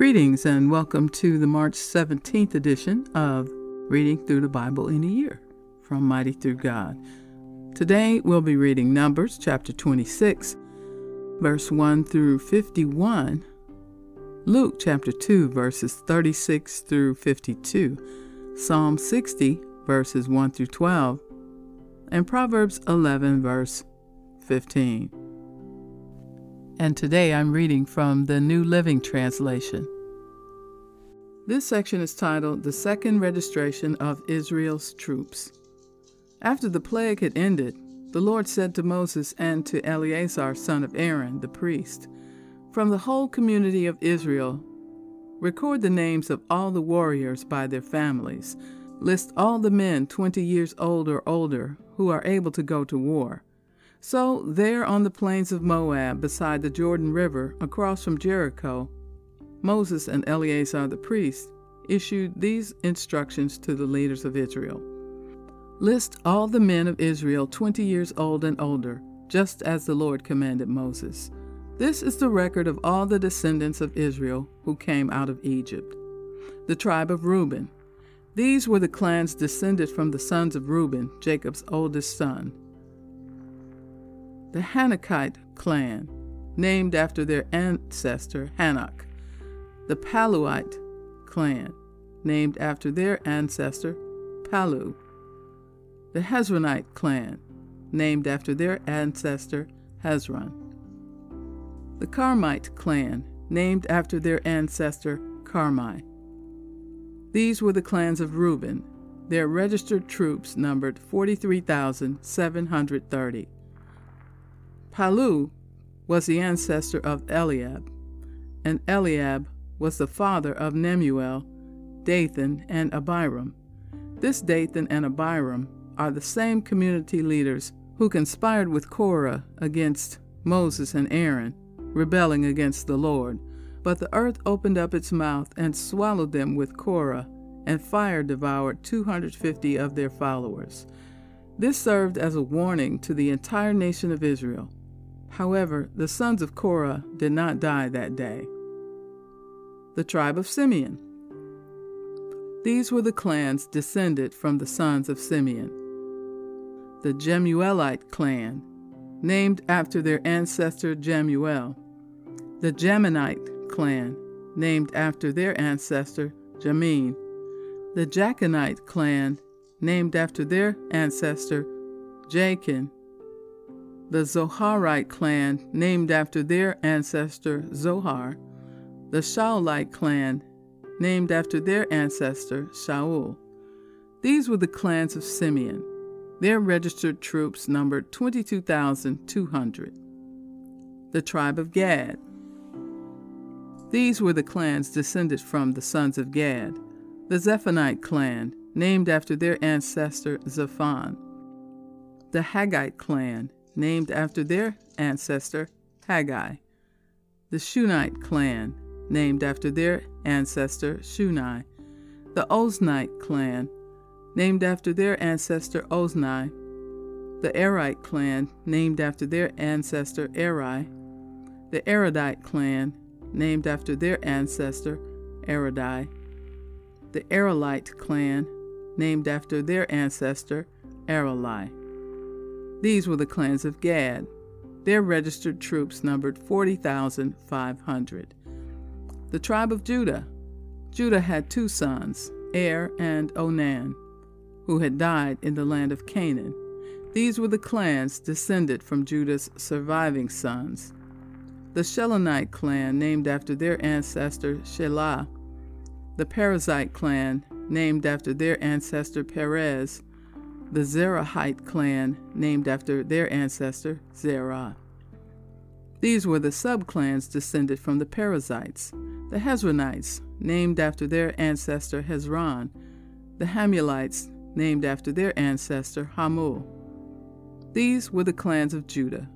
Greetings and welcome to the March 17th edition of Reading Through the Bible in a Year from Mighty Through God. Today we'll be reading Numbers chapter 26, verse 1 through 51, Luke chapter 2, verses 36 through 52, Psalm 60, verses 1 through 12, and Proverbs 11, verse 15 and today I'm reading from the New Living Translation. This section is titled The Second Registration of Israel's Troops. After the plague had ended, the Lord said to Moses and to Eleazar, son of Aaron, the priest, From the whole community of Israel, record the names of all the warriors by their families. List all the men 20 years old or older who are able to go to war so, there on the plains of Moab, beside the Jordan River, across from Jericho, Moses and Eleazar the priest issued these instructions to the leaders of Israel List all the men of Israel 20 years old and older, just as the Lord commanded Moses. This is the record of all the descendants of Israel who came out of Egypt. The tribe of Reuben. These were the clans descended from the sons of Reuben, Jacob's oldest son the Hanochite clan, named after their ancestor Hanoch, the Palluite clan, named after their ancestor Pallu, the Hezronite clan, named after their ancestor Hezron, the Carmite clan, named after their ancestor Carmi. These were the clans of Reuben. Their registered troops numbered 43,730. Pallu was the ancestor of Eliab, and Eliab was the father of Nemuel, Dathan, and Abiram. This Dathan and Abiram are the same community leaders who conspired with Korah against Moses and Aaron, rebelling against the Lord. But the earth opened up its mouth and swallowed them with Korah, and fire devoured 250 of their followers. This served as a warning to the entire nation of Israel. However, the sons of Korah did not die that day. The tribe of Simeon. These were the clans descended from the sons of Simeon. The Jemuelite clan, named after their ancestor Jemuel. The Jaminite clan, named after their ancestor Jamin. The Jakinite clan, named after their ancestor Jakin the Zoharite clan, named after their ancestor Zohar, the Shaulite clan, named after their ancestor Shaul. These were the clans of Simeon. Their registered troops numbered 22,200. The tribe of Gad. These were the clans descended from the sons of Gad. The Zephonite clan, named after their ancestor Zephon. The Haggite clan, named after their ancestor Haggai. The Shunite clan, named after their ancestor Shunai. The Oznite clan, named after their ancestor Ozni. The Arite clan, named after their ancestor Arai, The Arodite clan, named after their ancestor Arodi. The Aralite clan, named after their ancestor Arali. These were the clans of Gad. Their registered troops numbered 40,500. The tribe of Judah. Judah had two sons, Er and Onan, who had died in the land of Canaan. These were the clans descended from Judah's surviving sons. The Shelonite clan, named after their ancestor Shelah. The Perezite clan, named after their ancestor Perez the Zerahite clan, named after their ancestor Zerah. These were the subclans descended from the Perezites, the Hezronites, named after their ancestor Hezron, the Hamulites, named after their ancestor Hamul. These were the clans of Judah.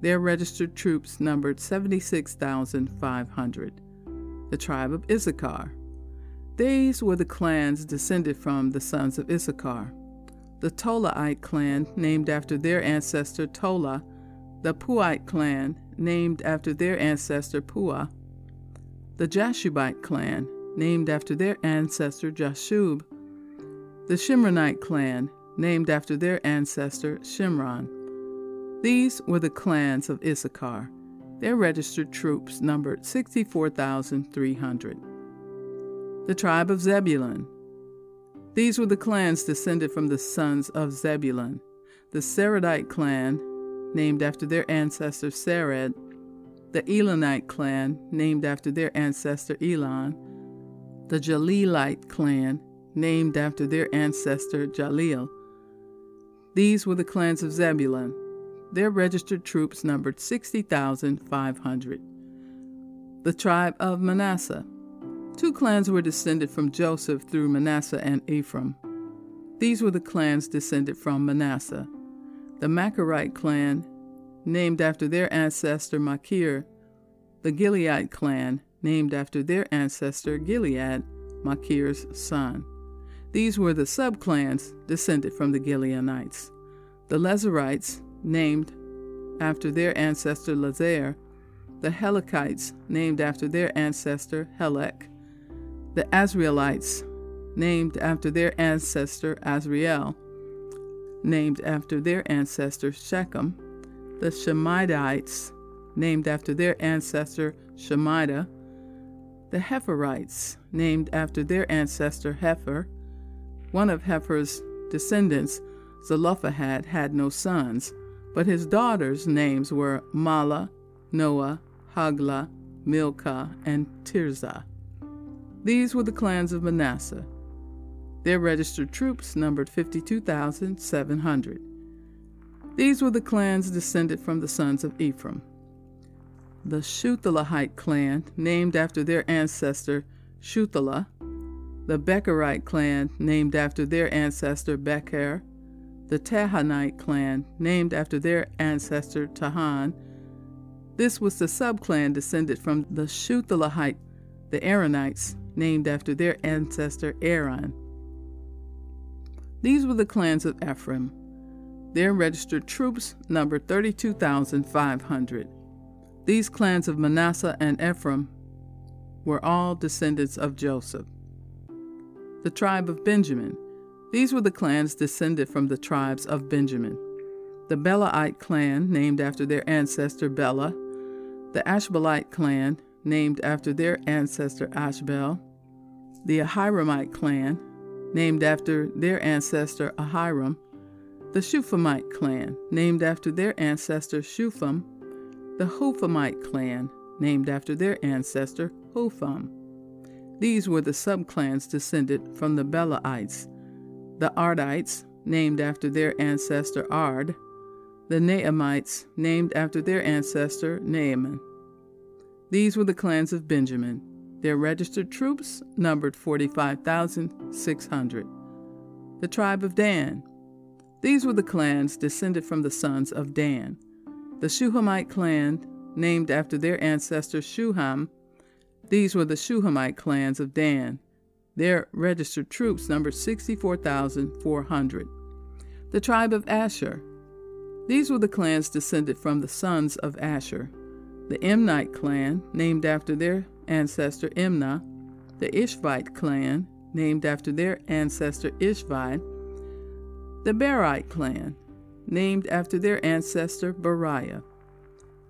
Their registered troops numbered 76,500. The tribe of Issachar. These were the clans descended from the sons of Issachar the Tolaite clan, named after their ancestor Tola, the Puite clan, named after their ancestor Pua, The Jashubite clan, named after their ancestor Jashub. The Shimronite clan, named after their ancestor Shimron. These were the clans of Issachar. Their registered troops numbered 64,300. The tribe of Zebulun. These were the clans descended from the sons of Zebulun. The Seredite clan, named after their ancestor Sered. The Elonite clan, named after their ancestor Elon. The Jahleelite clan, named after their ancestor Jahleel. These were the clans of Zebulun. Their registered troops numbered 60,500. The tribe of Manasseh. Two clans were descended from Joseph through Manasseh and Ephraim. These were the clans descended from Manasseh. The Makirite clan, named after their ancestor Makir. The Gilead clan, named after their ancestor Gilead, Makir's son. These were the subclans descended from the Gileadites. The Lezerites, named after their ancestor Lezer, the Helekites, named after their ancestor Helek, the Asrielites, named after their ancestor Asriel, named after their ancestor Shechem, the Shemidites, named after their ancestor Shemida, the Hepherites, named after their ancestor Hepher. One of Hepher's descendants, Zelophehad, had no sons, but his daughters' names were Mahlah, Noah, Hagla, Milcah, and Tirzah. These were the clans of Manasseh. Their registered troops numbered 52,700. These were the clans descended from the sons of Ephraim. The Shuthelahite clan, named after their ancestor Shuthelah. The Bekerite clan, named after their ancestor Beker the Tahanite clan, named after their ancestor Tahan. This was the subclan descended from the Shuthelahite, the Aaronites, named after their ancestor Aaron. These were the clans of Ephraim. Their registered troops numbered 32,500. These clans of Manasseh and Ephraim were all descendants of Joseph. The tribe of Benjamin these were the clans descended from the tribes of Benjamin. The Belaite clan, named after their ancestor Bela, the Ashbelite clan, named after their ancestor Ashbel, the Ahiramite clan, named after their ancestor Ahiram, the Shuphamite clan, named after their ancestor Shupham, the Huphamite clan, named after their ancestor Hupham. These were the subclans descended from the Belaites, the Ardites, named after their ancestor Ard, the Naamites, named after their ancestor Naaman. These were the clans of Benjamin. Their registered troops numbered 45,600. The tribe of Dan. These were the clans descended from the sons of Dan. The Shuhamite clan, named after their ancestor Shuham. These were the Shuhamite clans of Dan. Their registered troops numbered 64,400. The tribe of Asher. These were the clans descended from the sons of Asher. The Imnite clan, named after their ancestor Imnah. The Ishvite clan, named after their ancestor Ishvi. The Berite clan, named after their ancestor Beriah.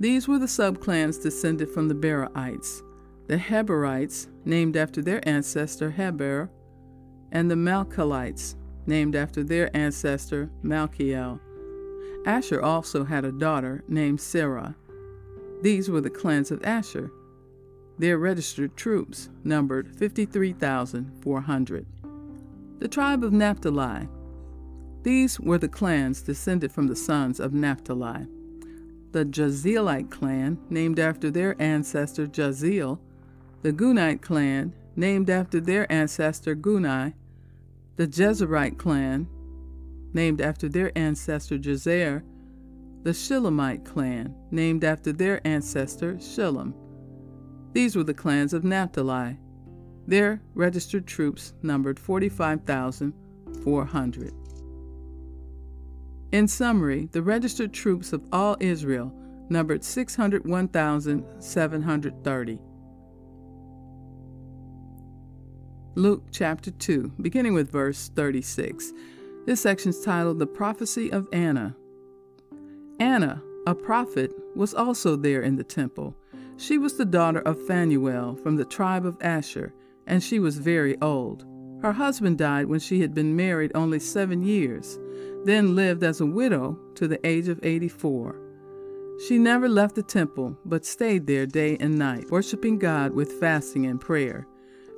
These were the subclans descended from the Berites the Heberites, named after their ancestor Heber, and the Malchalites, named after their ancestor Malkiel. Asher also had a daughter named Sarah. These were the clans of Asher. Their registered troops numbered 53,400. The tribe of Naphtali. These were the clans descended from the sons of Naphtali. The Jahzeelite clan, named after their ancestor Jahzeel, the Gunite clan, named after their ancestor Gunai, the Jezerite clan, named after their ancestor Jezer, the Shilamite clan, named after their ancestor Shillam. These were the clans of Naphtali. Their registered troops numbered 45,400. In summary, the registered troops of all Israel numbered 601,730. Luke chapter 2, beginning with verse 36. This section is titled The Prophecy of Anna. Anna, a prophet, was also there in the temple. She was the daughter of Phanuel from the tribe of Asher, and she was very old. Her husband died when she had been married only seven years, then lived as a widow to the age of 84. She never left the temple, but stayed there day and night, worshiping God with fasting and prayer.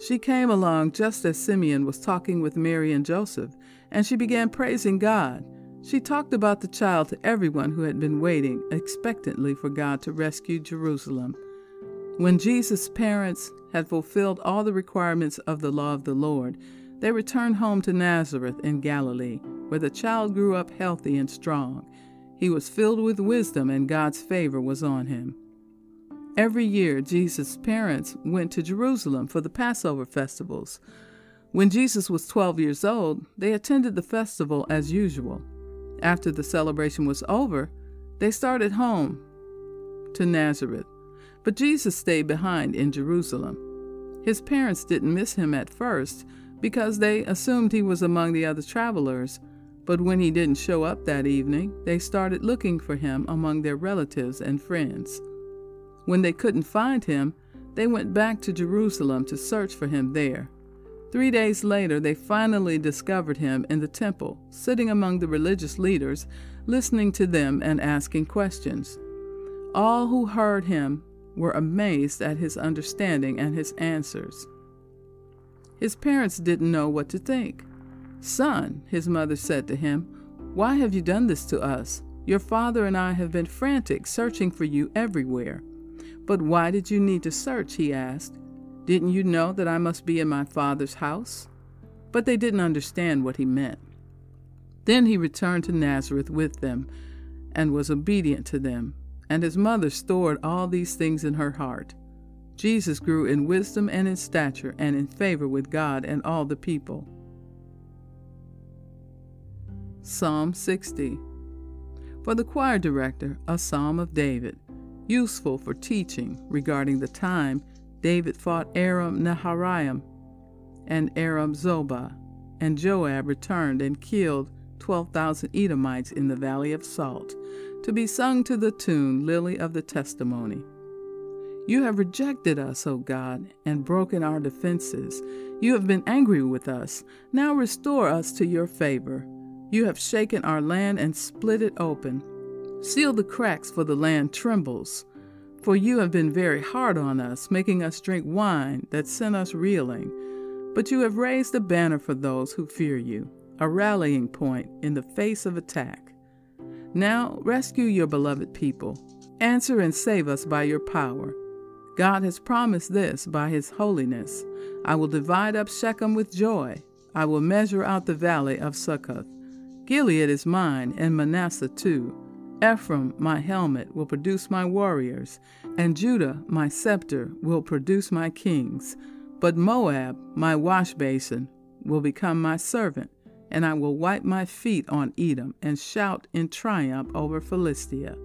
She came along just as Simeon was talking with Mary and Joseph, and she began praising God. She talked about the child to everyone who had been waiting expectantly for God to rescue Jerusalem. When Jesus' parents had fulfilled all the requirements of the law of the Lord, they returned home to Nazareth in Galilee, where the child grew up healthy and strong. He was filled with wisdom, and God's favor was on him. Every year, Jesus' parents went to Jerusalem for the Passover festivals. When Jesus was 12 years old, they attended the festival as usual. After the celebration was over, they started home to Nazareth. But Jesus stayed behind in Jerusalem. His parents didn't miss him at first because they assumed he was among the other travelers, but when he didn't show up that evening, they started looking for him among their relatives and friends. When they couldn't find him, they went back to Jerusalem to search for him there. Three days later, they finally discovered him in the temple, sitting among the religious leaders, listening to them and asking questions. All who heard him were amazed at his understanding and his answers. His parents didn't know what to think. Son, his mother said to him, why have you done this to us? Your father and I have been frantic, searching for you everywhere. But why did you need to search? he asked. Didn't you know that I must be in my father's house? But they didn't understand what he meant. Then he returned to Nazareth with them and was obedient to them and his mother stored all these things in her heart. Jesus grew in wisdom and in stature and in favor with God and all the people. Psalm 60 For the choir director, a psalm of David, useful for teaching regarding the time David fought Aram Naharaim and Aram Zobah, and Joab returned and killed 12,000 Edomites in the valley of Salt to be sung to the tune Lily of the Testimony. You have rejected us, O God, and broken our defenses. You have been angry with us. Now restore us to your favor. You have shaken our land and split it open. Seal the cracks, for the land trembles. For you have been very hard on us, making us drink wine that sent us reeling. But you have raised a banner for those who fear you, a rallying point in the face of attack. Now rescue your beloved people. Answer and save us by your power. God has promised this by his holiness. I will divide up Shechem with joy. I will measure out the valley of Succoth. Gilead is mine, and Manasseh too. Ephraim, my helmet, will produce my warriors, and Judah, my scepter, will produce my kings. But Moab, my wash basin, will become my servant and I will wipe my feet on Edom and shout in triumph over Philistia.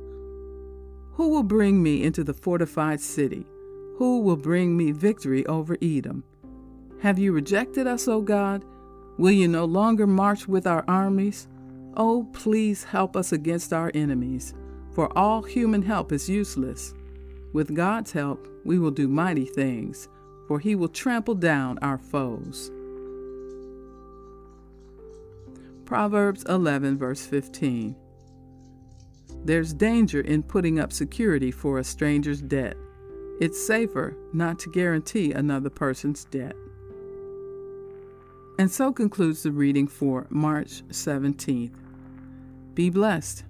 Who will bring me into the fortified city? Who will bring me victory over Edom? Have you rejected us, O God? Will you no longer march with our armies? Oh, please help us against our enemies, for all human help is useless. With God's help, we will do mighty things, for he will trample down our foes. Proverbs 11, verse 15. There's danger in putting up security for a stranger's debt. It's safer not to guarantee another person's debt. And so concludes the reading for March 17th. Be blessed.